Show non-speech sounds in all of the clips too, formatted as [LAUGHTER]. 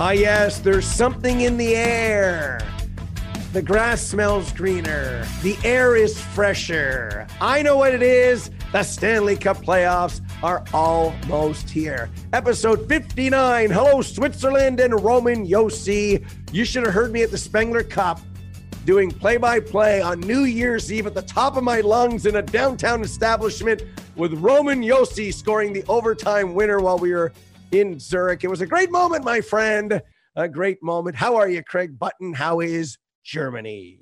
Ah, yes, there's something in the air. The grass smells greener. The air is fresher. I know what it is. The Stanley Cup playoffs are almost here. Episode 59. Hello, Switzerland and Roman Josi. You should have heard me at the Spengler Cup doing play by play on New Year's Eve at the top of my lungs in a downtown establishment with Roman Josi scoring the overtime winner while we were in Zurich. It was a great moment, my friend. A great moment. How are you, Craig Button? How is Germany?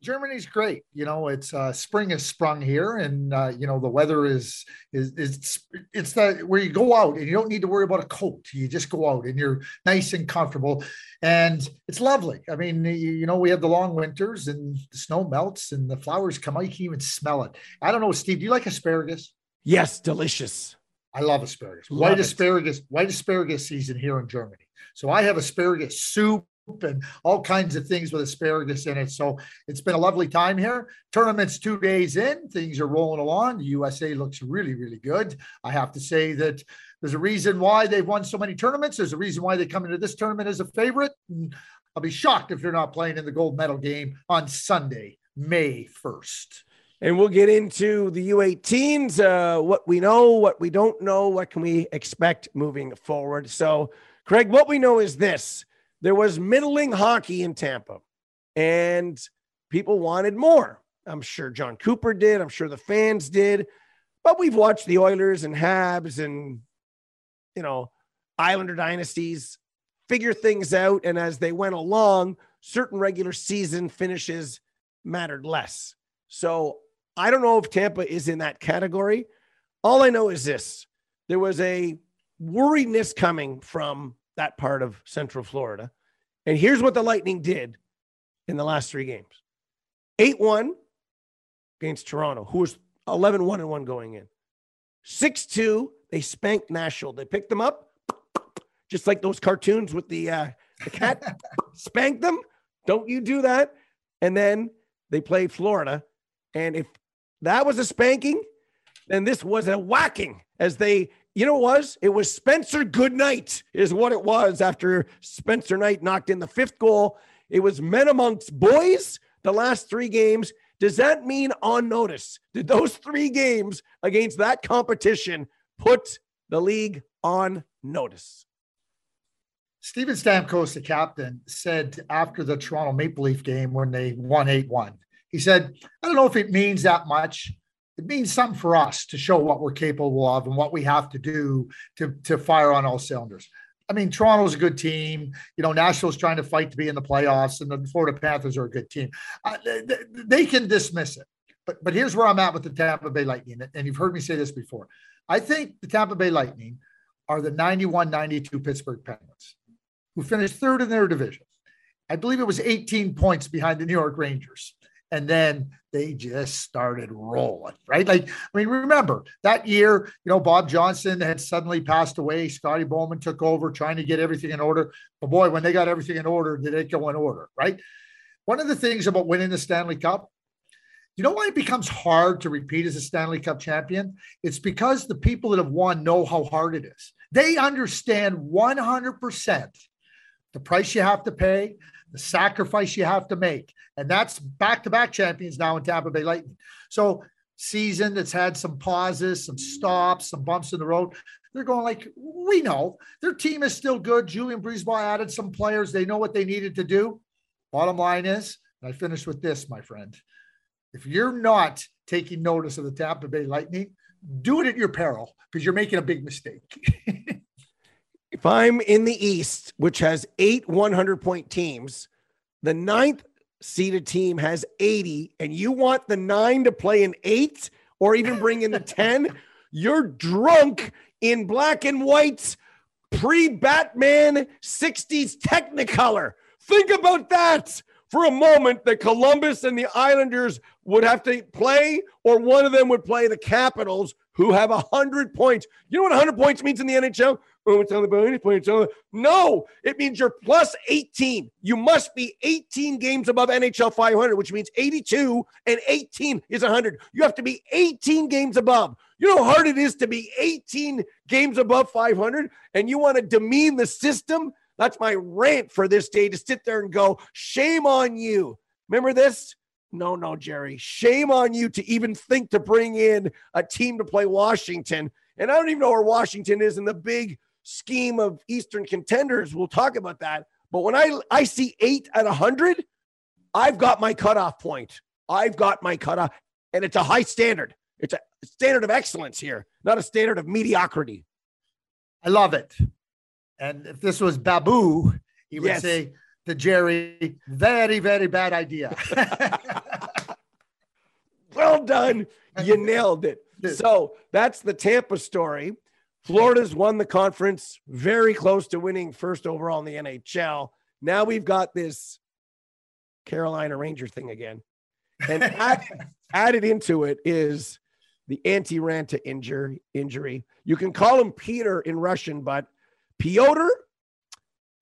Germany's great. You know, it's uh, spring has sprung here, and uh, you know the weather is is it's it's the where you go out and you don't need to worry about a coat. You just go out and you're nice and comfortable, and it's lovely. I mean, you, you know, we have the long winters and the snow melts and the flowers come out. You can even smell it. I don't know, Steve. Do you like asparagus? Yes, delicious. I love asparagus. Love white it. asparagus, white asparagus season here in Germany. So I have asparagus soup and all kinds of things with asparagus in it. So it's been a lovely time here. Tournament's two days in, things are rolling along. The USA looks really, really good. I have to say that there's a reason why they've won so many tournaments. There's a reason why they come into this tournament as a favorite. And I'll be shocked if they're not playing in the gold medal game on Sunday, May 1st. And we'll get into the U18s, uh, what we know, what we don't know, what can we expect moving forward. So, Craig, what we know is this there was middling hockey in Tampa, and people wanted more. I'm sure Jon Cooper did. I'm sure the fans did. But we've watched the Oilers and Habs and, you know, Islander dynasties figure things out. And as they went along, certain regular season finishes mattered less. So I don't know if Tampa is in that category. All I know is this there was a worriedness coming from that part of Central Florida. And here's what the Lightning did in the last three games 8 1 against Toronto, who was 11 1 and 1 going in. 6 2, they spanked Nashville. They picked them up, just like those cartoons with the, uh, the cat, [LAUGHS] spanked them. Don't you do that. And then they played Florida. And if that was a spanking, then this was a whacking as they, you know, it was it was Spencer Goodnight, is what it was after Spencer Knight knocked in the fifth goal. It was men amongst boys the last three games. Does that mean on notice? Did those three games against that competition put the league on notice? Steven Stamkos, the captain, said after the Toronto Maple Leaf game when they won 8 1, he said, I don't know if it means that much. It means something for us to show what we're capable of and what we have to do to, to fire on all cylinders. I mean, Toronto's a good team. You know, Nashville's trying to fight to be in the playoffs, and the Florida Panthers are a good team. They, they can dismiss it. But, but here's where I'm at with the Tampa Bay Lightning. And you've heard me say this before. I think the Tampa Bay Lightning are the 91 92 Pittsburgh Penguins who finished third in their division. I believe it was 18 points behind the New York Rangers. And then they just started rolling, right? Like, I mean, remember that year, you know, Bob Johnson had suddenly passed away. Scotty Bowman took over trying to get everything in order. But boy, when they got everything in order, did it go in order, right? One of the things about winning the Stanley Cup, you know why it becomes hard to repeat as a Stanley Cup champion? It's because the people that have won know how hard it is. They understand 100% the price you have to pay, the sacrifice you have to make. And that's back to back champions now in Tampa Bay Lightning. So, season that's had some pauses, some stops, some bumps in the road. They're going like, we know their team is still good. Julien BriseBois added some players. They know what they needed to do. Bottom line is, I finish with this, my friend. If you're not taking notice of the Tampa Bay Lightning, do it at your peril because you're making a big mistake. [LAUGHS] if I'm in the East, which has eight 100 point teams, the ninth seeded team has 80, and you want the nine to play an eight or even bring in the [LAUGHS] 10, you're drunk in black and white pre Batman 60s Technicolor. Think about that for a moment that Columbus and the Islanders would have to play, or one of them would play the Capitals, who have 100 points. You know what 100 points means in the NHL? It's on the bonus points. No, it means you're plus 18. You must be 18 games above NHL 500, which means 82 and 18 is 100. You have to be 18 games above. You know how hard it is to be 18 games above 500, and you want to demean the system? That's my rant for this day to sit there and go, shame on you. Remember this? No, no, Jerry. Shame on you to even think to bring in a team to play Washington. And I don't even know where Washington is in the big scheme of Eastern contenders. We'll talk about that. But when I, I see eight at 100, I've got my cutoff point. I've got my cutoff, and it's a high standard. It's a standard of excellence here, not a standard of mediocrity. I love it. And if this was Babu, he would yes. say to Jerry, very, very bad idea. [LAUGHS] well done. You [LAUGHS] nailed it. So that's the Tampa story. Florida's won the conference, very close to winning first overall in the NHL. Now we've got this Carolina Ranger thing again. And [LAUGHS] add, added into it is the Antti Raanta injury, injury. You can call him Peter in Russian, but Pyotr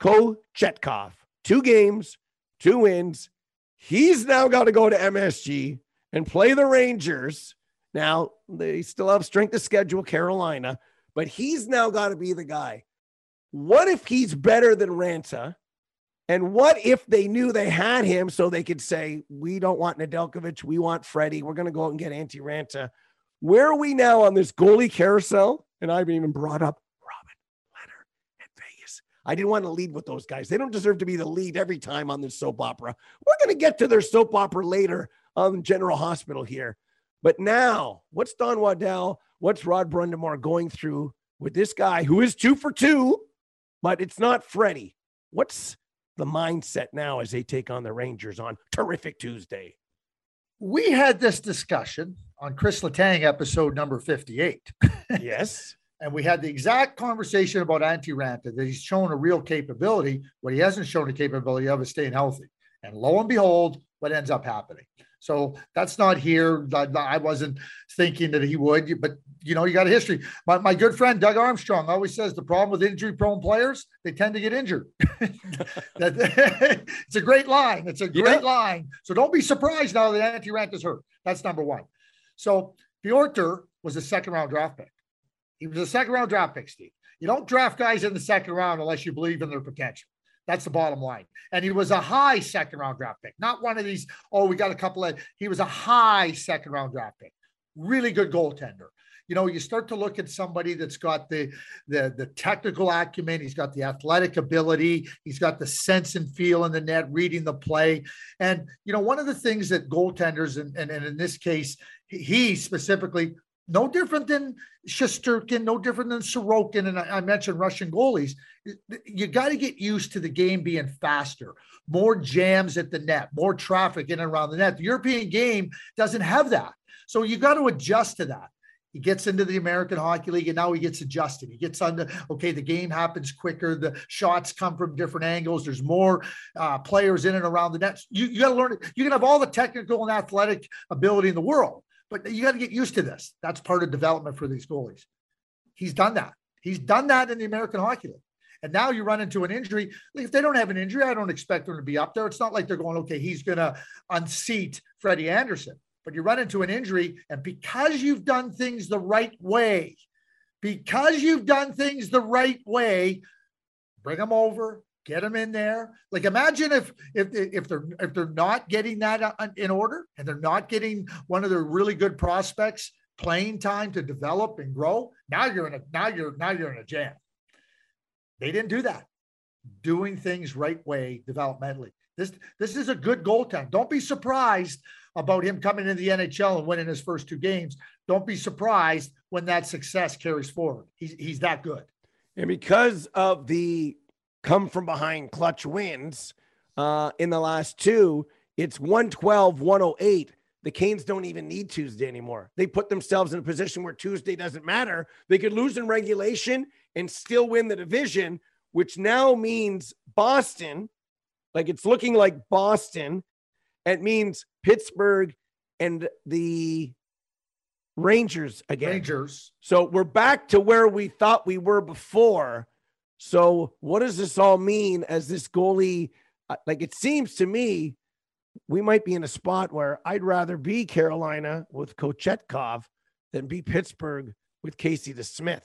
Kochetkov, two games, two wins. He's now got to go to MSG and play the Rangers. Now, they still have strength of schedule, Carolina, but he's now got to be the guy. What if he's better than Raanta? And what if they knew they had him so they could say, we don't want Nedeljkovic, we want Freddie, we're going to go out and get Antti Raanta. Where are we now on this goalie carousel? And I haven't even brought up Robin Lehner and Vegas. I didn't want to lead with those guys. They don't deserve to be the lead every time on this soap opera. We're going to get to their soap opera later on General Hospital here. But now, what's Don Waddell? What's Rod Brind'Amour going through with this guy who is two for two, but it's not Freddie? What's the mindset now as they take on the Rangers on Terrific Tuesday? We had this discussion on Chris Letang episode number 58. [LAUGHS] yes. And we had the exact conversation about Antti Raanta that he's shown a real capability. What he hasn't shown a capability of is staying healthy. And lo and behold, what ends up happening. So that's not here. I wasn't thinking that he would, but you know, you got a history. My, my good friend Doug Armstrong always says the problem with injury prone players, they tend to get injured. [LAUGHS] [LAUGHS] it's a great line. It's a great yeah. line. So don't be surprised now that Antti Raanta is hurt. That's number one. So Pyotr was a second round draft pick. He was a second round draft pick, Steve. You don't draft guys in the second round unless you believe in their potential. That's the bottom line. And he was a high second round draft pick, not one of these, oh, we got a couple of, he was a high second round draft pick. Really good goaltender. You know, you start to look at somebody that's got the, the, the technical acumen, he's got the athletic ability, he's got the sense and feel in the net, reading the play. And, you know, one of the things that goaltenders, and, and, and in this case, he specifically no different than Shesterkin, no different than Sorokin. And I, I mentioned Russian goalies. You got to get used to the game being faster, more jams at the net, more traffic in and around the net. The European game doesn't have that. So you got to adjust to that. He gets into the American Hockey League and now he gets adjusted. He gets the okay, the game happens quicker. The shots come from different angles. There's more uh, players in and around the net. You, you got to learn it. You can have all the technical and athletic ability in the world, but you got to get used to this. That's part of development for these goalies. He's done that. He's done that in the American Hockey League. And now you run into an injury. If they don't have an injury, I don't expect them to be up there. It's not like they're going, okay, he's going to unseat Freddie Andersen. But you run into an injury, and because you've done things the right way, because you've done things the right way, bring them over, Get them in there. Like imagine if if if they're if they're not getting that in order and they're not getting one of their really good prospects playing time to develop and grow. Now you're in a now you're now you're in a jam. They didn't do that. Doing things right way developmentally. This this is a good goaltender. Don't be surprised about him coming into the NHL and winning his first two games. Don't be surprised when that success carries forward. He's he's that good. And because of the come from behind clutch wins uh, in the last two, it's 112, 108. The Canes don't even need Tuesday anymore. They put themselves in a position where Tuesday doesn't matter. They could lose in regulation and still win the division, which now means Boston, like it's looking like Boston. It means Pittsburgh and the Rangers again. Rangers. So we're back to where we thought we were before. So what does this all mean as this goalie? Uh, like it seems to me, we might be in a spot where I'd rather be Carolina with Kochetkov than be Pittsburgh with Casey DeSmith.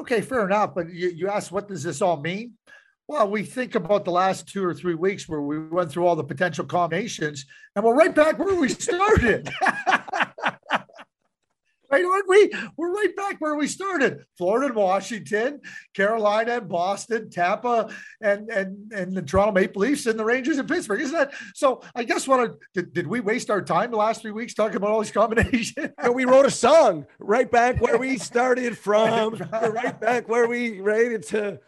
Okay, fair enough. But you, you asked, what does this all mean? Well, we think about the last two or three weeks where we went through all the potential combinations, and we're right back where we started. [LAUGHS] right, aren't we? We're right back where we started. Florida and Washington, Carolina and Boston, Tampa and and and the Toronto Maple Leafs and the Rangers and Pittsburgh. Isn't that so? I guess what I, did, did we waste our time the last three weeks talking about all these combinations? [LAUGHS] and we wrote a song right back where we started from. [LAUGHS] right back where we right. It's a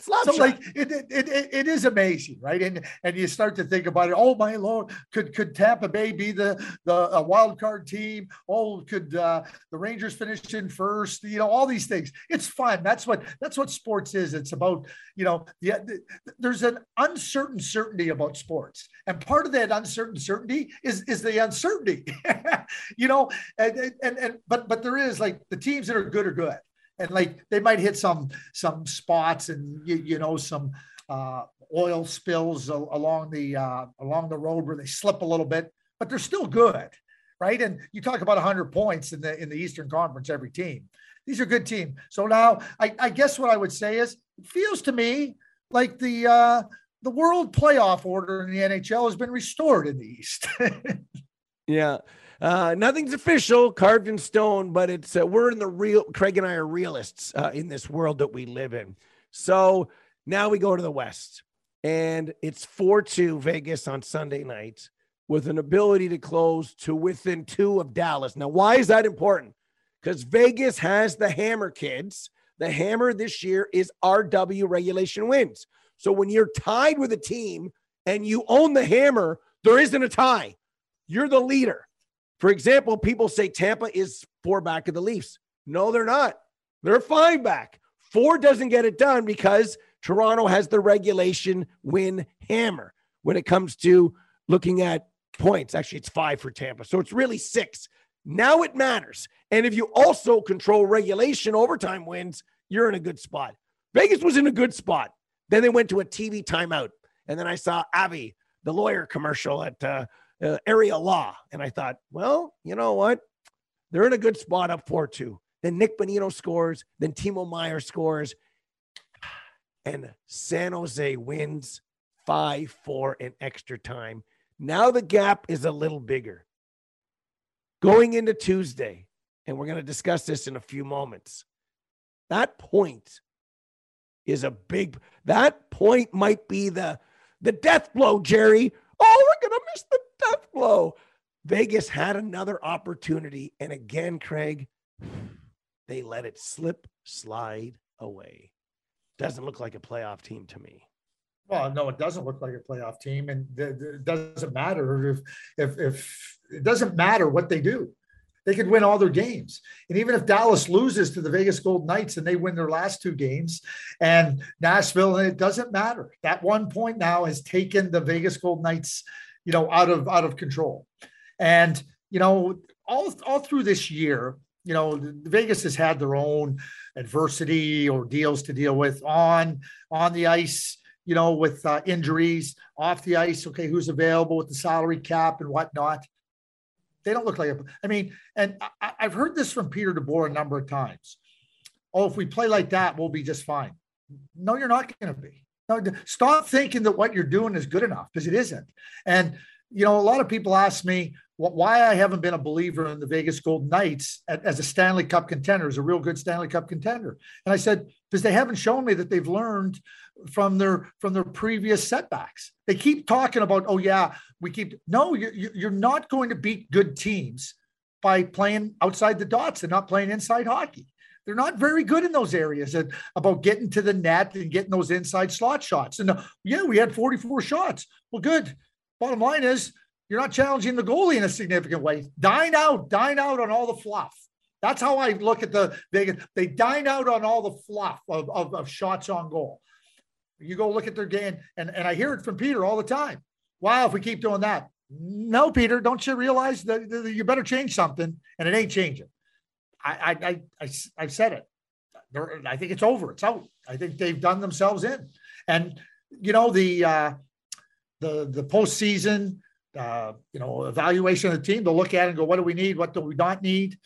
so like it, it, it, it is amazing, right? And and you start to think about it. Oh my lord, could could Tampa Bay be the the wild card team? Oh, could uh, the Rangers finish in first? You know, all these things. It's fun. That's what that's what sports is. It's about you know the, the there's an uncertain certainty about sports, and part of that uncertain certainty is is the uncertainty. [LAUGHS] you know, and, and and but but there is like the teams that are good are good and like they might hit some some spots and you, you know some uh, oil spills along the uh, along the road where they slip a little bit, but they're still good, right? And you talk about 100 points in the in the Eastern Conference every team. These are good team. So now I, I guess what I would say is it feels to me like the uh, the world playoff order in the NHL has been restored in the East. [LAUGHS] yeah. Uh, nothing's official, carved in stone, but it's uh, we're in the real. Craig and I are realists uh, in this world that we live in. So now we go to the West, and it's four two Vegas on Sunday night with an ability to close to within two of Dallas. Now, why is that important? Because Vegas has the hammer, kids. The hammer this year is RW regulation wins. So when you're tied with a team and you own the hammer, there isn't a tie. You're the leader. For example, people say Tampa is four back of the Leafs. No, they're not. They're five back. Four doesn't get it done because Toronto has the regulation win hammer when it comes to looking at points. Actually, it's five for Tampa. So it's really six. Now it matters. And if you also control regulation overtime wins, you're in a good spot. Vegas was in a good spot. Then they went to a TV timeout. And then I saw Avi, the lawyer commercial at uh, uh, area law. And I thought, well, you know what? They're in a good spot up 4 2. Then Nick Bonino scores. Then Timo Meier scores. And San Jose wins 5 4 in extra time. Now the gap is a little bigger. Going into Tuesday, and we're going to discuss this in a few moments. That point is a big that point might be the the death blow, Jerry. Oh, we're gonna miss the blow. Vegas had another opportunity. And again, Craig, they let it slip, slide away. Doesn't look like a playoff team to me. Well, no, it doesn't look like a playoff team, and it doesn't matter if if if it doesn't matter what they do. They could win all their games, and even if Dallas loses to the Vegas Golden Knights and they win their last two games, and Nashville, and it doesn't matter. That one point now has taken the Vegas Golden Knights you know, out of out of control. And you know, all all through this year, you know, Vegas has had their own adversity or deals to deal with on on the ice. You know, with uh, injuries off the ice. Okay, who's available with the salary cap and whatnot. They don't look like it. I mean, and I, I've heard this from Peter DeBoer a number of times. Oh, if we play like that, we'll be just fine. No, you're not going to be. No, stop thinking that what you're doing is good enough because it isn't. And you know, a lot of people ask me why I haven't been a believer in the Vegas Golden Knights as a Stanley Cup contender, as a real good Stanley Cup contender. And I said because they haven't shown me that they've learned from their from their previous setbacks. They keep talking about, oh yeah, we keep no, you're you're not going to beat good teams by playing outside the dots and not playing inside hockey. They're not very good in those areas and about getting to the net and getting those inside slot shots. And uh, yeah, we had 44 shots. Well, good. Bottom line is you're not challenging the goalie in a significant way. Dine out, dine out on all the fluff. That's how I look at the they they dine out on all the fluff of, of, of shots on goal. You go look at their game, and, and I hear it from Peter all the time. Wow, if we keep doing that. No, Peter, don't you realize that, that you better change something and it ain't changing. I, I, I, I have said it. They're, I think it's over. It's out. I think they've done themselves in. And you know the uh, the the postseason, uh, you know, evaluation of the team. They'll look at and go, "What do we need? What do we not need?"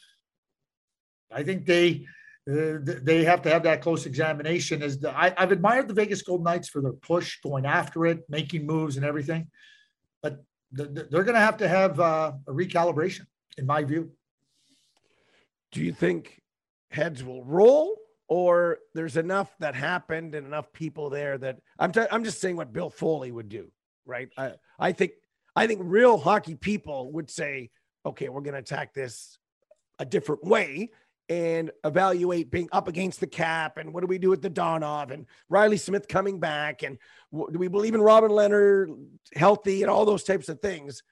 I think they uh, they have to have that close examination. As the, I, have admired the Vegas Golden Knights for their push, going after it, making moves, and everything, but the, they're going to have to have uh, a recalibration, in my view. Do you think heads will roll, or there's enough that happened and enough people there that I'm t- I'm just saying what Bill Foley would do, right? I I think I think real hockey people would say, okay, we're going to attack this a different way and evaluate being up against the cap and what do we do with Dadonov and Riley Smith coming back and do we believe in Robin Lehner healthy and all those types of things.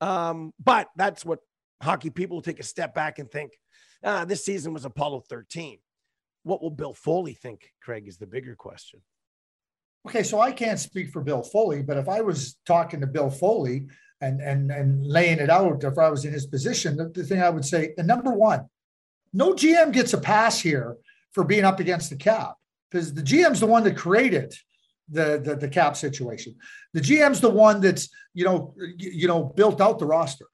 Um, but that's what hockey people take a step back and think, ah, this season was Apollo 13. What will Bill Foley think, Craig, is the bigger question. Okay, so I can't speak for Bill Foley, but if I was talking to Bill Foley and and and laying it out, if I was in his position, the, the thing I would say, the number one, no GM gets a pass here for being up against the cap because the GM's the one that created the, the, the cap situation. The GM's the one that's you know you know built out the roster.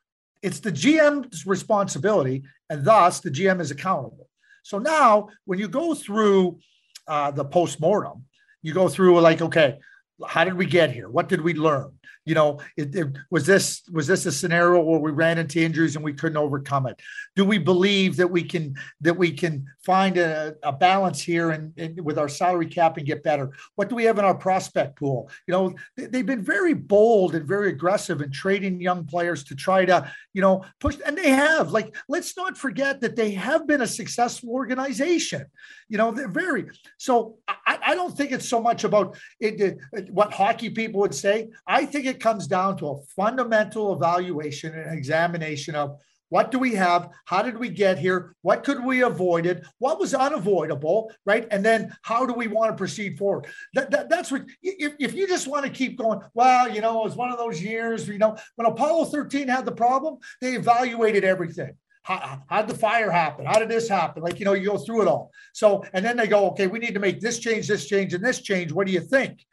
It's the GM's responsibility, and thus the GM is accountable. So now, when you go through uh, the postmortem, you go through like, okay, how did we get here? What did we learn? You know, it, it, was this was this a scenario where we ran into injuries and we couldn't overcome it? Do we believe that we can that we can find a, a balance here and, and, with our salary cap and get better? What do we have in our prospect pool? You know, they, have been very bold and very aggressive in trading young players to try to you know push, and they have. Like, let's not forget that they have been a successful organization. You know, they're very so. I, I don't think it's so much about it, it, what hockey people would say. I think it comes down to a fundamental evaluation and examination of what do we have? How did we get here? What could we avoid it? What was unavoidable, right? And then how do we want to proceed forward? That, that, that's what, if, if you just want to keep going, well, you know, it was one of those years, you know, when Apollo 13 had the problem, they evaluated everything. How, how did the fire happen? How did this happen? Like, you know, you go through it all. So, and then they go, okay, we need to make this change, this change, and this change. What do you think?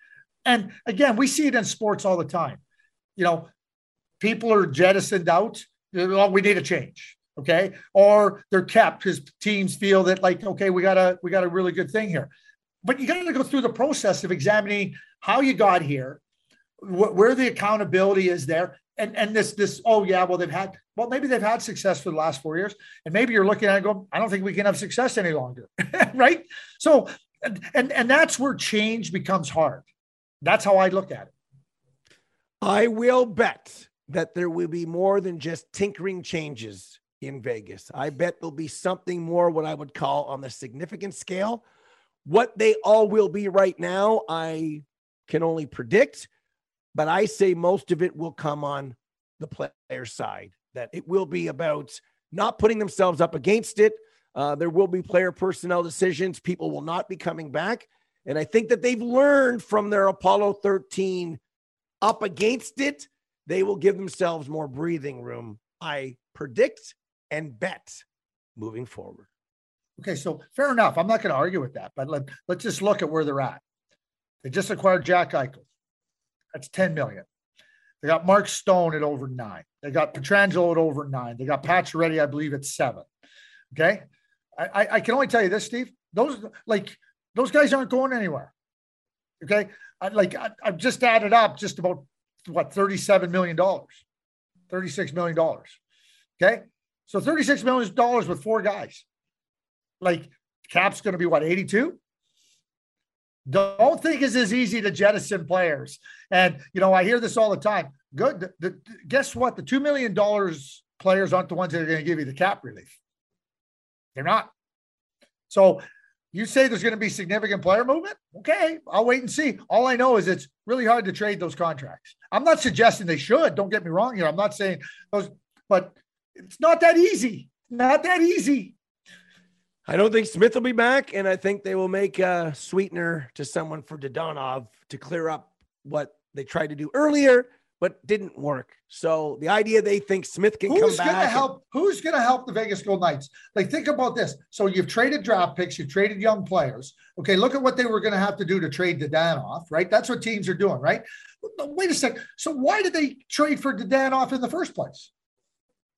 And again, we see it in sports all the time. You know, people are jettisoned out. Well, we need a change. Okay. Or they're kept because teams feel that like, okay, we got a we got a really good thing here. But you got to go through the process of examining how you got here, wh- where the accountability is there, and and this this oh yeah well they've had well maybe they've had success for the last four years and maybe you're looking at it and go I don't think we can have success any longer [LAUGHS] right so and, and and that's where change becomes hard that's how I look at it. I will bet that there will be more than just tinkering changes in Vegas. I bet there'll be something more, what I would call on the significant scale. What they all will be right now, I can only predict, but I say most of it will come on the player side, that it will be about not putting themselves up against it. Uh, there will be player personnel decisions. People will not be coming back. And I think that they've learned from their Apollo 13 up against it. They will give themselves more breathing room, I predict and bet moving forward. Okay, so fair enough. I'm not going to argue with that, but let, let's just look at where they're at. They just acquired Jack Eichel. That's 10 million. They got Mark Stone at over nine. They got Pietrangelo at over nine. They got Pacioretty, I believe, at seven. Okay. I, I, I can only tell you this, Steve. Those like those guys aren't going anywhere. Okay. I, like I, I've just added up just about what, $37 million, $36 million. Okay. So $36 million with four guys. Like cap's going to be what, 82? Don't think it's as easy to jettison players. And, you know, I hear this all the time. Good. The, the, guess what? The $2 million players aren't the ones that are going to give you the cap relief. They're not. So you say there's going to be significant player movement? Okay, I'll wait and see. All I know is it's really hard to trade those contracts. I'm not suggesting they should. Don't get me wrong here. I'm not saying those, but it's not that easy. Not that easy. I don't think Smith will be back, and I think they will make a sweetener to someone for Dadonov to clear up what they tried to do earlier but didn't work. So the idea they think Smith can who's come back. Gonna help, and, who's going to help the Vegas Gold Knights? Like, think about this. So you've traded draft picks, you've traded young players. Okay, look at what they were going to have to do to trade Dadonov, right? That's what teams are doing, right? Wait a sec. So why did they trade for Dadonov in the first place?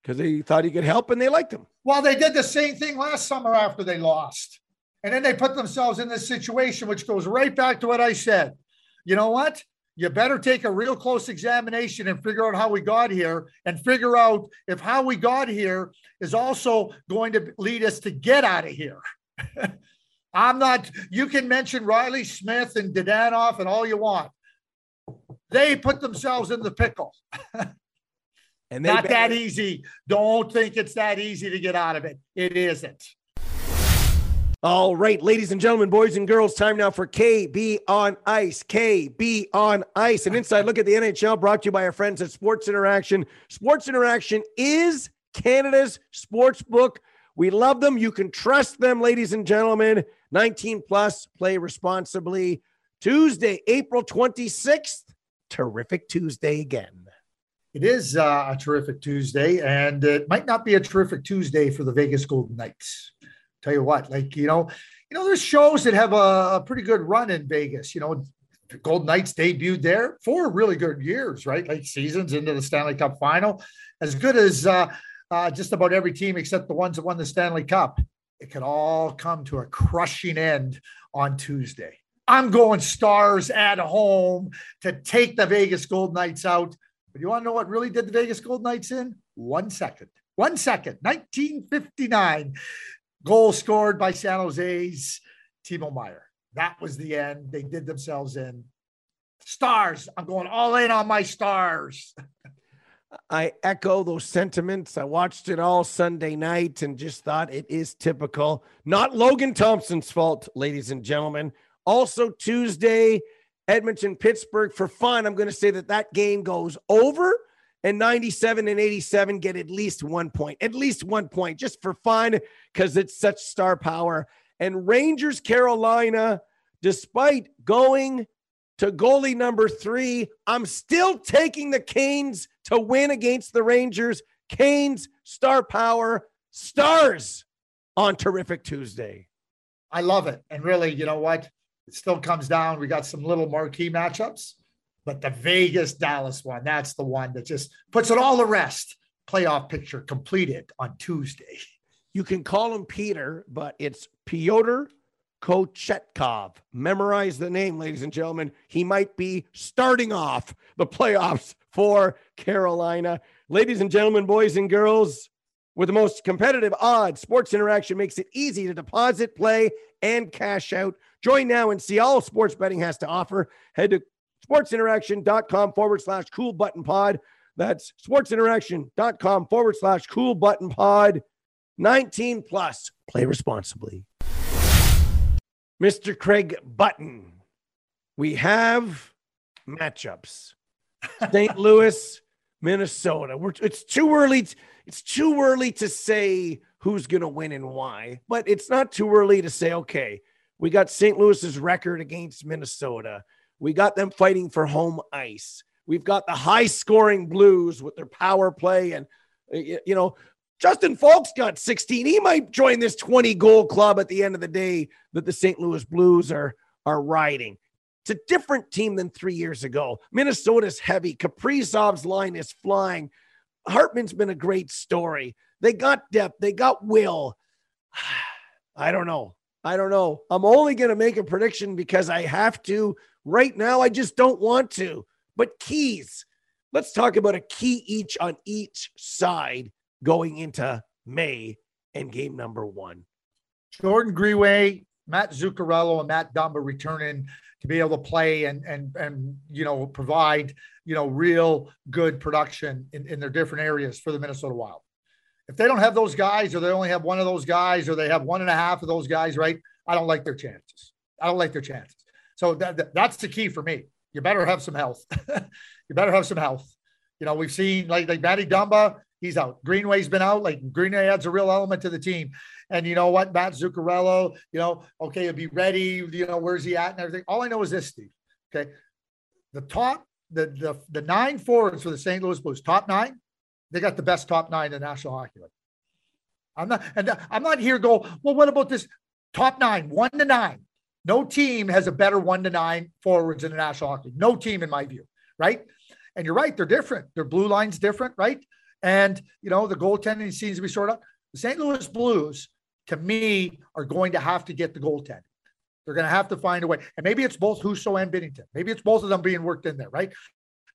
Because they thought he could help and they liked him. Well, they did the same thing last summer after they lost. And then they put themselves in this situation, which goes right back to what I said. You know what? you better take a real close examination and figure out how we got here and figure out if how we got here is also going to lead us to get out of here. [LAUGHS] I'm not, you can mention Riley Smith and Dadonov and all you want. They put themselves in the pickle. [LAUGHS] and not that easy. Don't think it's that easy to get out of it. It isn't. All right, ladies and gentlemen, boys and girls, time now for KB on Ice. KB on Ice. An inside look at the NHL brought to you by our friends at Sports Interaction. Sports Interaction is Canada's sports book. We love them. You can trust them, ladies and gentlemen. 19 plus, play responsibly. Tuesday, April 26th. Terrific Tuesday again. It is uh, a terrific Tuesday, and it might not be a terrific Tuesday for the Vegas Golden Knights tell you what, like, you know, you know, there's shows that have a, a pretty good run in Vegas. You know, the Golden Knights debuted there four really good years, right? Like seasons into the Stanley Cup final, as good as uh, uh, just about every team except the ones that won the Stanley Cup. It could all come to a crushing end on Tuesday. I'm going stars at home to take the Vegas Golden Knights out. But you want to know what really did the Vegas Gold Knights in? One second. One second. 1959 goal scored by San Jose's Timo Meier. That was the end. They did themselves in. Stars. I'm going all in on my stars. [LAUGHS] I echo those sentiments. I watched it all Sunday night and just thought it is typical. Not Logan Thompson's fault, ladies and gentlemen. Also, Tuesday, Edmonton, Pittsburgh. For fun, I'm going to say that that game goes over and 97 and 87 get at least one point, at least one point, just for fun, because it's such star power. And Rangers, Carolina, despite going to goalie number three, I'm still taking the Canes to win against the Rangers. Canes, star power, stars on Terrific Tuesday. I love it. And really, you know what? It still comes down. We got some little marquee matchups but the Vegas Dallas one, that's the one that just puts it all the rest. Playoff picture completed on Tuesday. You can call him Peter, but it's Pyotr Kochetkov. Memorize the name, ladies and gentlemen. He might be starting off the playoffs for Carolina. Ladies and gentlemen, boys and girls, with the most competitive odds, Sports Interaction makes it easy to deposit, play, and cash out. Join now and see all sports betting has to offer. Head to sportsinteraction.com forward slash cool button pod. That's sportsinteraction.com forward slash cool button pod. 19 plus. Play responsibly. Mr. Craig Button, we have matchups. [LAUGHS] St. Louis, Minnesota. We're, it's too early. To, it's too early to say who's going to win and why, but it's not too early to say, okay, we got St. Louis's record against Minnesota. We got them fighting for home ice. We've got the high scoring Blues with their power play. And, you know, Justin Faulk's got 16. He might join this 20 goal club at the end of the day that the St. Louis Blues are, are riding. It's a different team than three years ago. Minnesota's heavy. Kaprizov's line is flying. Hartman's been a great story. They got depth, they got will. [SIGHS] I don't know. I don't know. I'm only going to make a prediction because I have to Right now, I just don't want to. But keys, let's talk about a key each on each side going into May and game number one. Jordan Greenway, Matt Zuccarello, and Matt Dumba returning to be able to play and and and you know provide you know real good production in, in their different areas for the Minnesota Wild. If they don't have those guys, or they only have one of those guys, or they have one and a half of those guys, right? I don't like their chances. I don't like their chances. So that, that that's the key for me. You better have some health. [LAUGHS] you better have some health. You know, we've seen like like Matty Dumba, he's out. Greenway's been out. Like Greenway adds a real element to the team. And you know what, Matt Zuccarello, you know, okay, he'll be ready. You know, where's he at and everything. All I know is this, Steve. Okay. The top, the the the nine forwards for the St. Louis Blues, top nine, they got the best top nine in the National Hockey League. I'm not, and I'm not here go, well, what about this top nine, one to nine? No team has a better one to nine forwards in the National Hockey League. No team, in my view, right? And you're right, they're different. Their blue line's different, right? And you know, the goaltending seems to be sort of the St. Louis Blues to me, are going to have to get the goaltending. They're going to have to find a way. And maybe it's both Husso and Binnington. Maybe it's both of them being worked in there, right?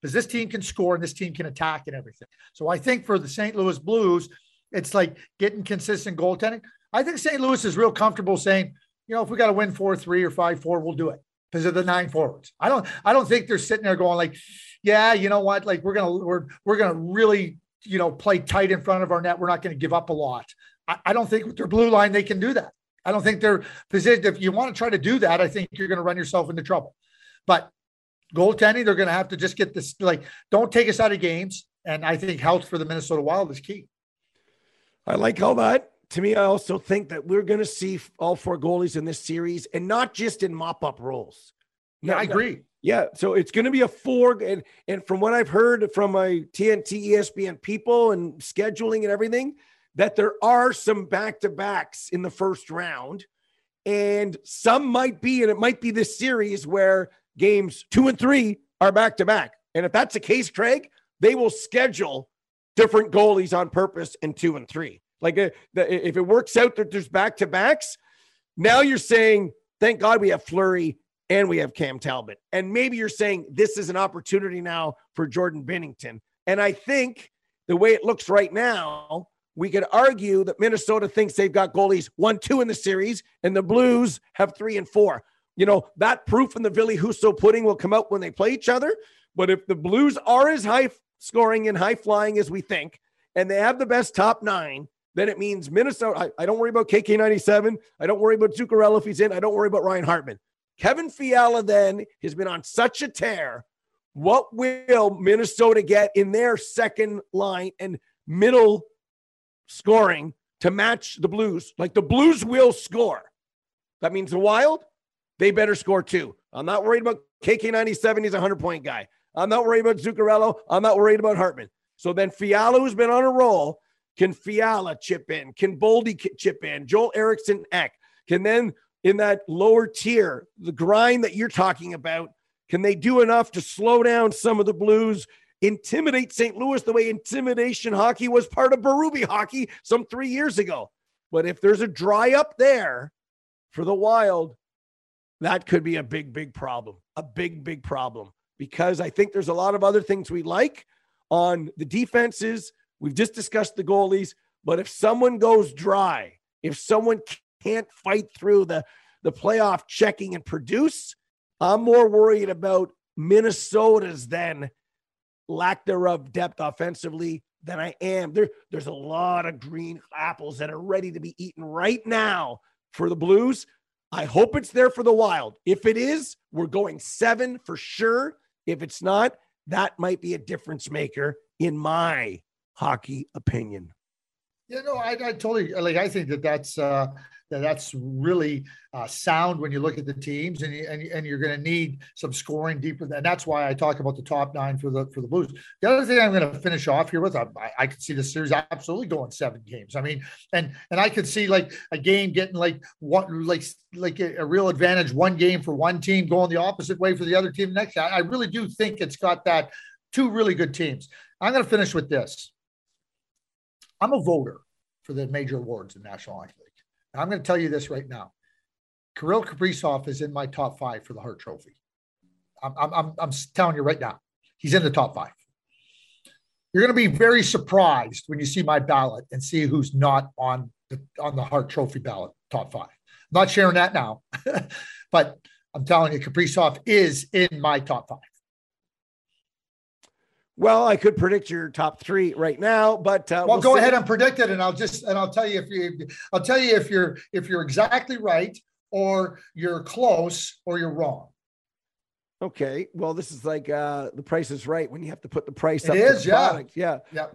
Because this team can score and this team can attack and everything. So I think for the St. Louis Blues, it's like getting consistent goaltending. I think St. Louis is real comfortable saying, you know, if we got to win four three or five four, we'll do it because of the nine forwards. I don't I don't think they're sitting there going like, yeah, you know what, like we're gonna we're we're gonna really you know play tight in front of our net. We're not going to give up a lot. I, I don't think with their blue line they can do that. I don't think they're positioned. If you want to try to do that, I think you're going to run yourself into trouble. But goaltending, they're going to have to just get this like, don't take us out of games. And I think health for the Minnesota Wild is key. I like all that. To me, I also think that we're going to see all four goalies in this series and not just in mop up roles. Yeah, I agree. Yeah, so it's going to be a four, and and from what I've heard from my TNT, ESPN people, and scheduling and everything, that there are some back to backs in the first round, and some might be, and it might be this series where games two and three are back to back. And if that's the case, Craig, they will schedule different goalies on purpose in two and three. Like uh, if it works out that there's back to backs, now you're saying, thank God we have Fleury and we have Cam Talbot. And maybe you're saying this is an opportunity now for Jordan Binnington. And I think the way it looks right now, we could argue that Minnesota thinks they've got goalies one, two in the series, and the Blues have three and four. You know, that proof in the Ville Husso pudding will come out when they play each other. But if the Blues are as high scoring and high flying as we think, and they have the best top nine, then it means Minnesota. I, I don't worry about KK97. I don't worry about Zuccarello if he's in. I don't worry about Ryan Hartman. Kevin Fiala then has been on such a tear. What will Minnesota get in their second line and middle scoring to match the Blues. Like the Blues will score. That means the Wild, they better score too. I'm not worried about KK97. He's a 100 point guy. I'm not worried about Zuccarello. I'm not worried about Hartman. So then Fiala, who's been on a roll, can Fiala chip in? Can Boldy chip in? Joel Eriksson Ek can then in that lower tier, the grind that you're talking about, can they do enough to slow down some of the Blues intimidate St. Louis the way intimidation hockey was part of Berube hockey some three years ago. But if there's a dry up there for the Wild, that could be a big, big problem. A big, big problem because I think there's a lot of other things we like on the defenses. We've just discussed the goalies, but if someone goes dry, if someone can't fight through the, the playoff checking and produce, I'm more worried about Minnesota's then lack thereof depth offensively than I am. There, there's a lot of green apples that are ready to be eaten right now for the Blues. I hope it's there for the Wild. If it is, we're going seven for sure. If it's not, that might be a difference maker in my hockey opinion. Yeah, no, I, I totally like. I think that that's uh, that that's really uh, sound when you look at the teams, and you, and, and you're going to need some scoring deeper. And that's why I talk about the top nine for the for the Blues. The other thing I'm going to finish off here with, I, I could see the series absolutely going seven games. I mean, and and I could see like a game getting like one like like a, a real advantage, one game for one team going the opposite way for the other team next. I, I really do think it's got that two really good teams. I'm going to finish with this. I'm a voter for the major awards in National Hockey League. And I'm going to tell you this right now. Kirill Kaprizov is in my top five for the Hart Trophy. I'm, I'm, I'm telling you right now, he's in the top five. You're going to be very surprised when you see my ballot and see who's not on the on the Hart Trophy ballot, top five. I'm not sharing that now, [LAUGHS] but I'm telling you, Kaprizov is in my top five. Well, I could predict your top three right now, but uh, well, we'll go ahead and predict it, and I'll just and I'll tell you if you I'll tell you if you're if you're exactly right or you're close or you're wrong. Okay. Well, this is like uh the price is right when you have to put the price it up. It is, yeah. Product. Yeah. Yeah.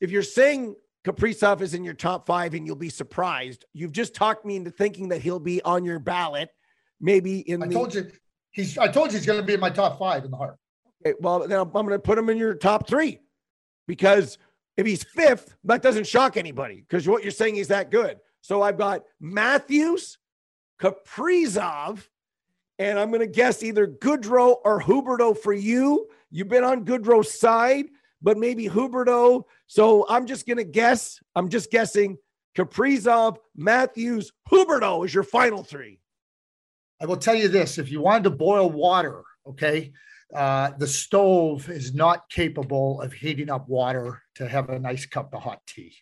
If you're saying Kaprizov is in your top five and you'll be surprised, you've just talked me into thinking that he'll be on your ballot. Maybe in I the, told you he's I told you he's gonna be in my top five in the Hart. Okay, well, then I'm, I'm going to put him in your top three because if he's fifth, that doesn't shock anybody because what you're saying is that good. So I've got Matthews, Kaprizov, and I'm going to guess either Gaudreau or Huberdeau for you. You've been on Gaudreau's side, but maybe Huberdeau. So I'm just going to guess. I'm just guessing Kaprizov, Matthews, Huberdeau is your final three. I will tell you this if you wanted to boil water, okay, uh, the stove is not capable of heating up water to have a nice cup of hot tea.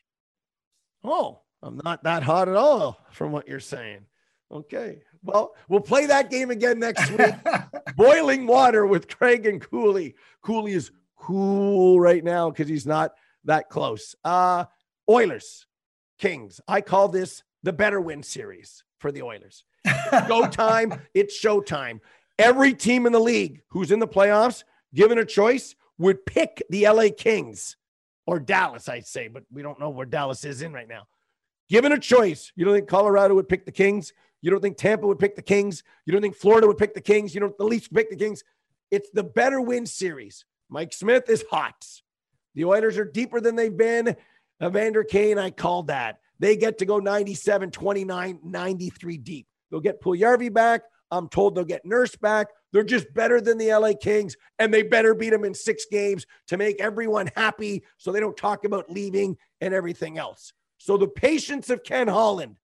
Oh, I'm not that hot at all from what you're saying. Okay. Well, we'll play that game again next week. [LAUGHS] Boiling water with Craig and Cooley. Cooley is cool right now because he's not that close. Uh Oilers, Kings. I call this the better win series for the Oilers. Go time. It's showtime. [LAUGHS] Every team in the league who's in the playoffs, given a choice, would pick the LA Kings or Dallas, I'd say, but we don't know where Dallas is in right now. Given a choice, you don't think Colorado would pick the Kings? You don't think Tampa would pick the Kings? You don't think Florida would pick the Kings? You don't the Leafs pick the Kings? It's the better win series. Mike Smith is hot. The Oilers are deeper than they've been. Evander Kane, I called that. They get to go 97, 29, 93 deep. They'll get Puljujarvi back. I'm told they'll get Nurse back. They're just better than the LA Kings, and they better beat them in six games to make everyone happy so they don't talk about leaving and everything else. So the patience of Ken Holland,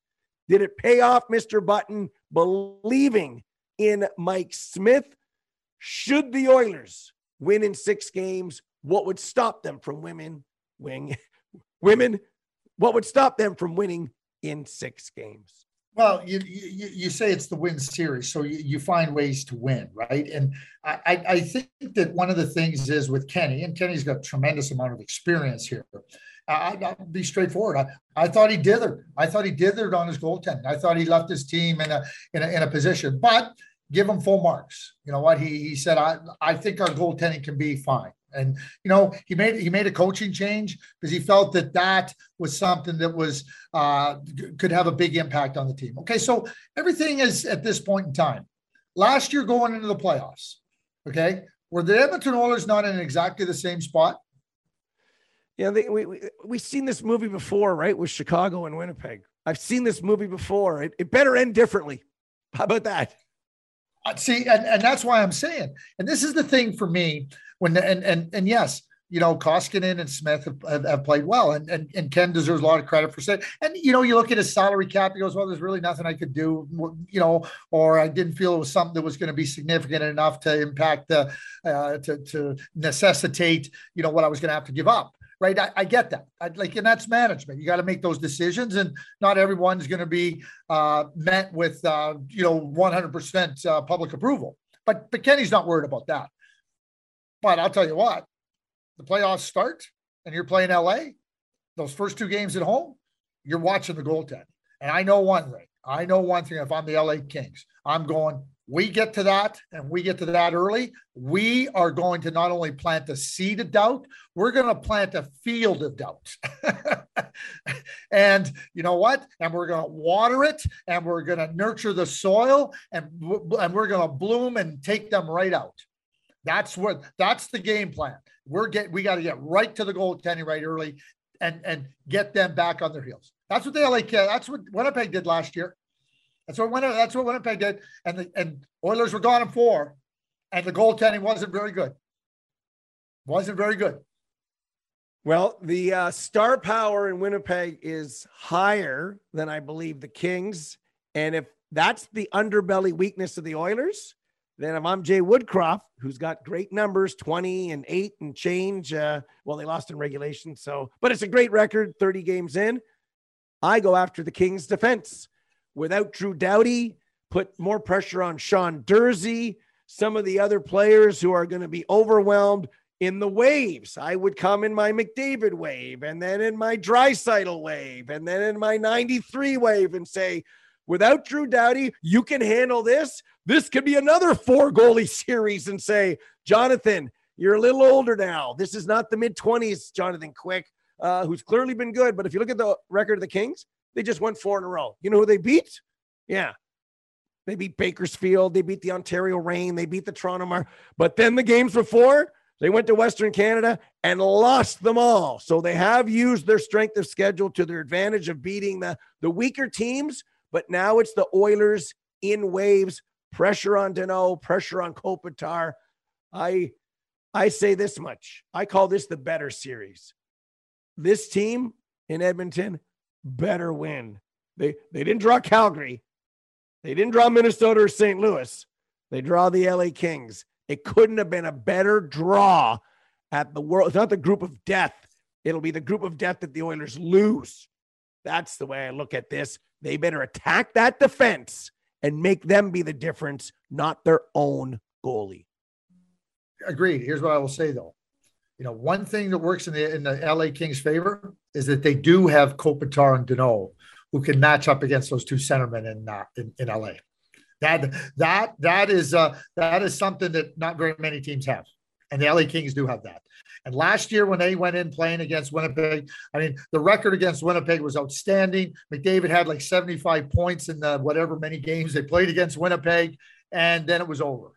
did it pay off, Mr. Button, believing in Mike Smith? Should the Oilers win in six games, what would stop them from women wing [LAUGHS] women? What would stop them from winning in six games? Well, you, you, you say it's the win series, so you, you find ways to win, right? And I, I think that one of the things is with Kenny, and Kenny's got tremendous amount of experience here. I, will be straightforward. I, I thought he dithered. I thought he dithered on his goaltending. I thought he left his team in a in a, in a position, but give him full marks. You know what? He he said, I I think our goaltending can be fine. And you know, he made he made a coaching change because he felt that that was something that was uh, could have a big impact on the team. Okay, so everything is at this point in time. Last year, going into the playoffs, okay, were the Edmonton Oilers not in exactly the same spot? Yeah, they, we we we've seen this movie before, right? With Chicago and Winnipeg. I've seen this movie before. It, it better end differently. How about that? Uh, see, and, and that's why I'm saying, and this is the thing for me when and and and yes, you know, Koskinen and Smith have, have, have, played well, and, and and Ken deserves a lot of credit for saying. And you know, you look at his salary cap, he goes, "Well, there's really nothing I could do," you know, or I didn't feel it was something that was going to be significant enough to impact the uh, to to necessitate, you know, what I was going to have to give up. Right, I, I get that. I, like, and that's management. You got to make those decisions, and not everyone's going to be uh, met with, uh, you know, 100% uh, public approval. But but Kenny's not worried about that. But I'll tell you what, the playoffs start and you're playing LA, those first two games at home, you're watching the goaltend. And I know one thing. I know one thing. If I'm the LA Kings, I'm going, we get to that and we get to that early. We are going to not only plant the seed of doubt, we're going to plant a field of doubt. [LAUGHS] and you know what? And we're going to water it and we're going to nurture the soil and, and we're going to bloom and take them right out. That's what that's the game plan. We're get we got to get right to the goaltending right early and and get them back on their heels. That's what the LA that's what Winnipeg did last year. That's what Winnipeg, that's what Winnipeg did. And the and Oilers were gone in four, and the goaltending wasn't very good. Wasn't very good. Well, the uh, star power in Winnipeg is higher than I believe the Kings. And if that's the underbelly weakness of the Oilers, Then if I'm Jay Woodcroft, who's got great numbers, 20 and 8 and change. Uh, well, they lost in regulation, so but it's a great record, 30 games in. I go after the Kings defense. Without Drew Doughty, put more pressure on Sean Durzi, some of the other players who are going to be overwhelmed in the waves. I would come in my McDavid wave and then in my Draisaitl wave and then in my 93 wave and say, without Drew Doughty, you can handle this. This could be another four goalie [LAUGHS] series and say, Jonathan, you're a little older now. This is not the mid 20s, Jonathan Quick, uh, who's clearly been good. But if you look at the record of the Kings, they just went four in a row. You know who they beat? Yeah. They beat Bakersfield. They beat the Ontario Reign. They beat the Toronto Mar. But then the games before, they went to Western Canada and lost them all. So they have used their strength of schedule to their advantage of beating the, the weaker teams. But now it's the Oilers in waves, pressure on Danault, pressure on Kopitar. I I say this much. I call this the better series. This team in Edmonton better win. They they didn't draw Calgary. They didn't draw Minnesota or St. Louis. They draw the LA Kings. It couldn't have been a better draw at the world. It's not the group of death. It'll be the group of death that the Oilers lose. That's the way I look at this. They better attack that defense and make them be the difference, not their own goalie. Agreed. Here's what I will say though. You know, one thing that works in the in the LA Kings' favor is that they do have Kopitar and Danault, who can match up against those two centermen in uh, in, in LA. That that that is uh, that is something that not very many teams have, and the LA Kings do have that. And last year, when they went in playing against Winnipeg, I mean, the record against Winnipeg was outstanding. McDavid had like 75 points in the whatever many games they played against Winnipeg, and then it was over.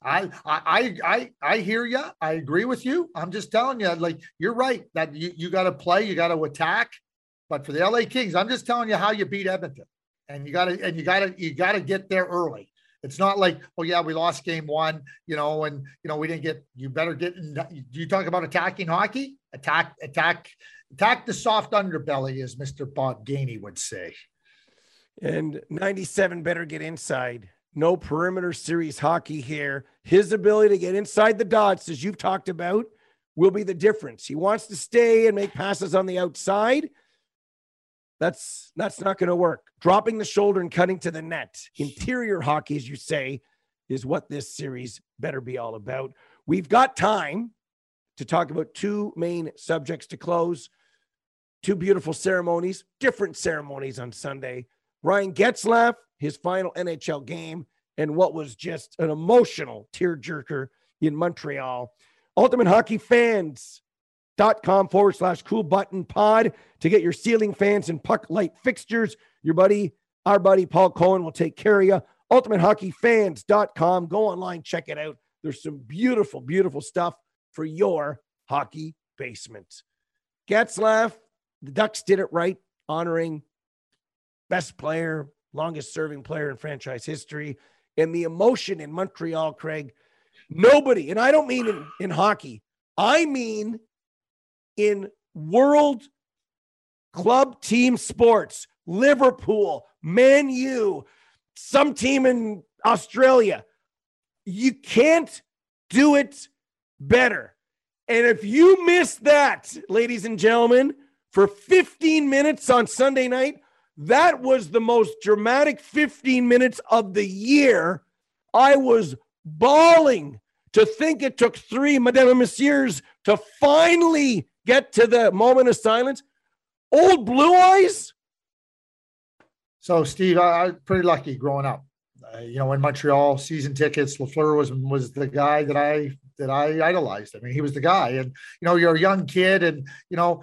I I I I hear you. I agree with you. I'm just telling you, like you're right that you you got to play, you got to attack. But for the LA Kings, I'm just telling you how you beat Edmonton and you got to and you got to you got to get there early. It's not like, oh yeah, we lost game one, you know, and you know we didn't get. You better get. You talk about attacking hockey? Attack, attack, attack the soft underbelly, as Mister Bob Gainey would say. And 97 better get inside. No perimeter series hockey here. His ability to get inside the dots, as you've talked about, will be the difference. He wants to stay and make passes on the outside. That's that's not going to work. Dropping the shoulder and cutting to the net. Interior hockey, as you say, is what this series better be all about. We've got time to talk about two main subjects to close. Two beautiful ceremonies, different ceremonies on Sunday. Ryan Getzlaf, his final NHL game, and what was just an emotional tearjerker in Montreal. Ultimate Hockey fans, dot com forward slash cool button pod to get your ceiling fans and puck light fixtures. Your buddy, our buddy Paul Cohen will take care of you. UltimateHockeyFans.com. Go online, check it out. There's some beautiful, beautiful stuff for your hockey basement. Getzlaf, the Ducks did it right, honoring best player, longest serving player in franchise history. And the emotion in Montreal, Craig, nobody, and I don't mean in, in hockey, I mean in world club team sports, Liverpool, Man U, some team in Australia. You can't do it better. And if you miss that, ladies and gentlemen, for 15 minutes on Sunday night, that was the most dramatic 15 minutes of the year. I was bawling to think it took three Madame Messieurs to finally get to the moment of silence. Old Blue Eyes. So, Steve, I, am pretty lucky growing up. Uh, you know, in Montreal, season tickets. Lafleur was was the guy that I that I idolized. I mean, he was the guy, and you know, you're a young kid, and you know,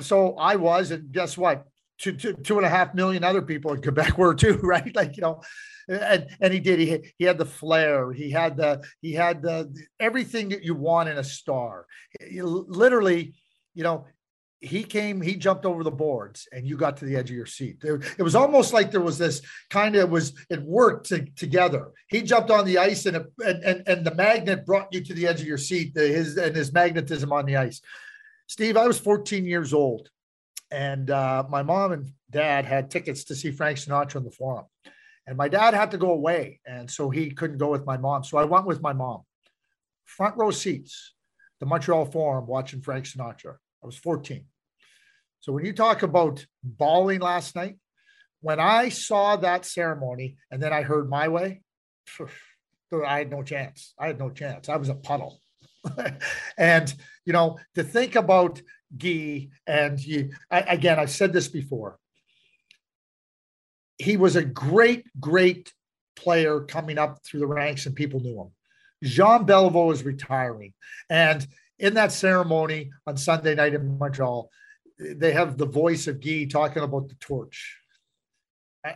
so I was, and guess what? Two, two, two and a half million other people in Quebec [LAUGHS] were too, right? Like, you know, and and he did. He he had the flair. He had the he had the everything that you want in a star. He, literally, you know, he came, he jumped over the boards and you got to the edge of your seat. There, it was almost like there was this kind of was it worked to, together. He jumped on the ice and, it, and, and and the magnet brought you to the edge of your seat. The, his and his magnetism on the ice. Steve, I was 14 years old, and uh, my mom and dad had tickets to see Frank Sinatra in the Forum, And my dad had to go away. And so he couldn't go with my mom. So I went with my mom. Front row seats, the Montreal Forum, watching Frank Sinatra. I was 14. So when you talk about bawling last night, when I saw that ceremony and then I heard my way, I had no chance. I had no chance. I was a puddle. [LAUGHS] and you know, to think about Guy and you I, again, I've said this before. He was a great, great player coming up through the ranks, and people knew him. Jean Beliveau is retiring, and in that ceremony on Sunday night in Montreal, they have the voice of Guy talking about the torch.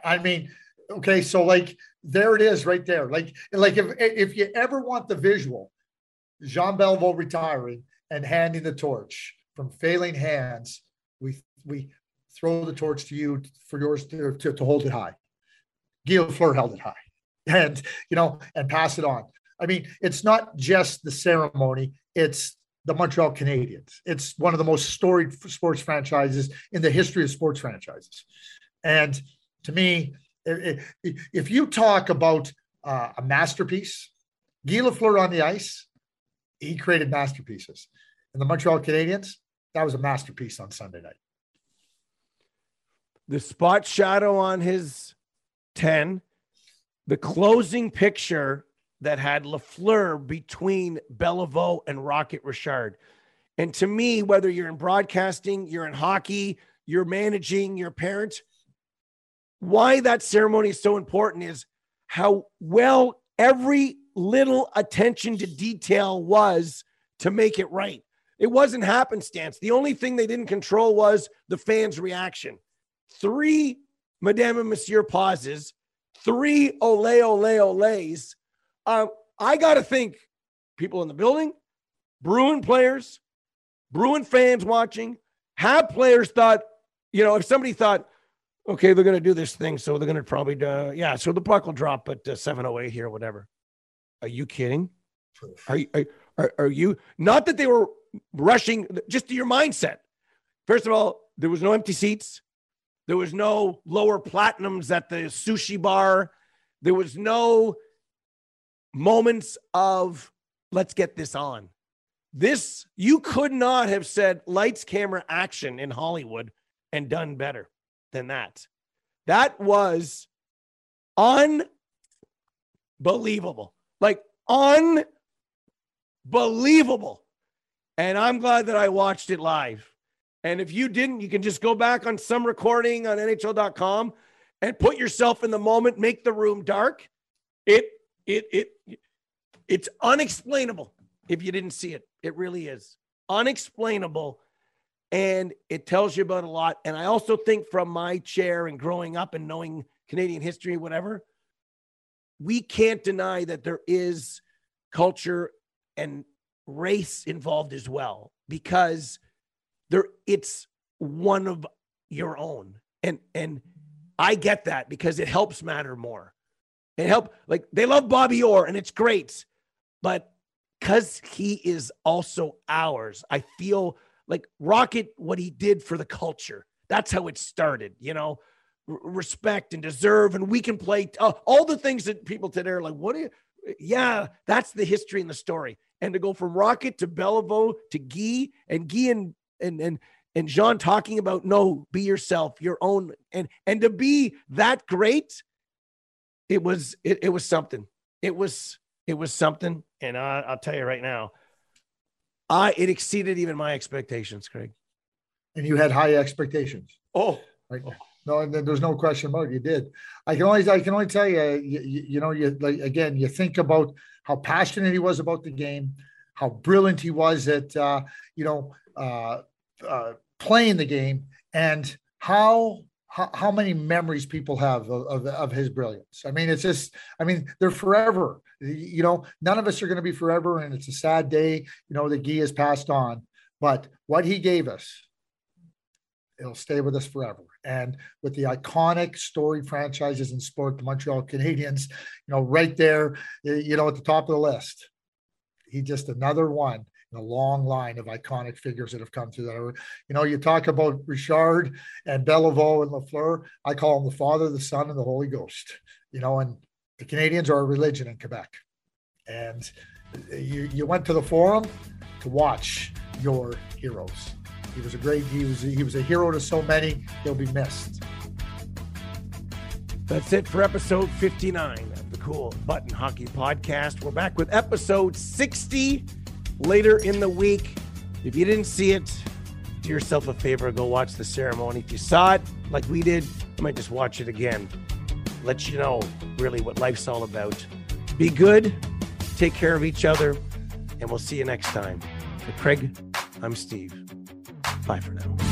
I, mean, okay, so like there it is right there. Like, like if if you ever want the visual, Jean Beliveau retiring and handing the torch from failing hands, we we throw the torch to you for yours to, to, to hold it high. Guy Lafleur held it high [LAUGHS] and you know and pass it on. I mean, it's not just the ceremony, it's the Montreal Canadiens. It's one of the most storied sports franchises in the history of sports franchises. And to me, if you talk about uh, a masterpiece, Guy Lafleur on the ice, he created masterpieces. And the Montreal Canadiens, that was a masterpiece on Sunday night. The spot shadow on his 10, the closing picture that had Lafleur between Beliveau and Rocket Richard. And to me, whether you're in broadcasting, you're in hockey, you're managing your parent, why that ceremony is so important is how well every little attention to detail was to make it right. It wasn't happenstance. The only thing they didn't control was the fans' reaction. Three Madame and Monsieur pauses, three ole ole oles, um, I got to think people in the building, Bruin players, Bruin fans watching, have players thought, you know, if somebody thought, okay, they're going to do this thing, so they're going to probably, uh, yeah, so the puck will drop at uh, 708 here, whatever. Are you kidding? Are, are, are, are you, not that they were rushing, just to your mindset. First of all, there was no empty seats. There was no lower platinums at the sushi bar. There was no moments of let's get this on. This, you could not have said lights, camera, action in Hollywood and done better than that. That was unbelievable. Like unbelievable. And I'm glad that I watched it live. And if you didn't, you can just go back on some recording on NHL.com and put yourself in the moment, make the room dark. It it it it's unexplainable if you didn't see it. It really is unexplainable. And it tells you about a lot. And I also think from my chair and growing up and knowing Canadian history, whatever, we can't deny that there is culture and race involved as well because there it's one of your own and and i get that because it helps matter more and help like they love Bobby Orr and it's great, but because he is also ours, I feel like Rocket what he did for the culture. That's how it started, you know, R- respect and deserve, and we can play uh, all the things that people today are like, what do you? Yeah, that's the history and the story. And to go from Rocket to Beliveau to Guy and Guy and and and and Jean talking about no, be yourself, your own, and and to be that great it was it, it was something. It was it was something, and I, I'll tell you right now, I it exceeded even my expectations, Craig. And you had high expectations. Oh, right. Oh. No, and there's no question about it. You did. I can only I can only tell you, you, you know, you like again, you think about how passionate he was about the game, how brilliant he was at uh, you know uh, uh, playing the game, and how how, how many memories people have of, of, of, his brilliance. I mean, it's just, I mean, they're forever. You know, none of us are going to be forever, and it's a sad day, you know, that Guy has passed on. But what he gave us, it'll stay with us forever. And with the iconic story franchises in sport, the Montreal Canadiens, you know, right there, you know, at the top of the list. He just another one a long line of iconic figures that have come through that. You know, you talk about Richard and Beliveau and Lafleur. I call them the Father, the Son, and the Holy Ghost. You know, and the Canadiens are a religion in Quebec, and you you went to the forum to watch your heroes. He was a great. He was he was a hero to so many. He'll be missed. That's it for episode 59 of the Cool Button Hockey Podcast. We're back with episode 60 later in the week. If you didn't see it, do yourself a favor, go watch the ceremony. If you saw it like we did, I might just watch it again. Let you know really what life's all about. Be good, take care of each other, and we'll see you next time. For Craig, I'm Steve. Bye for now.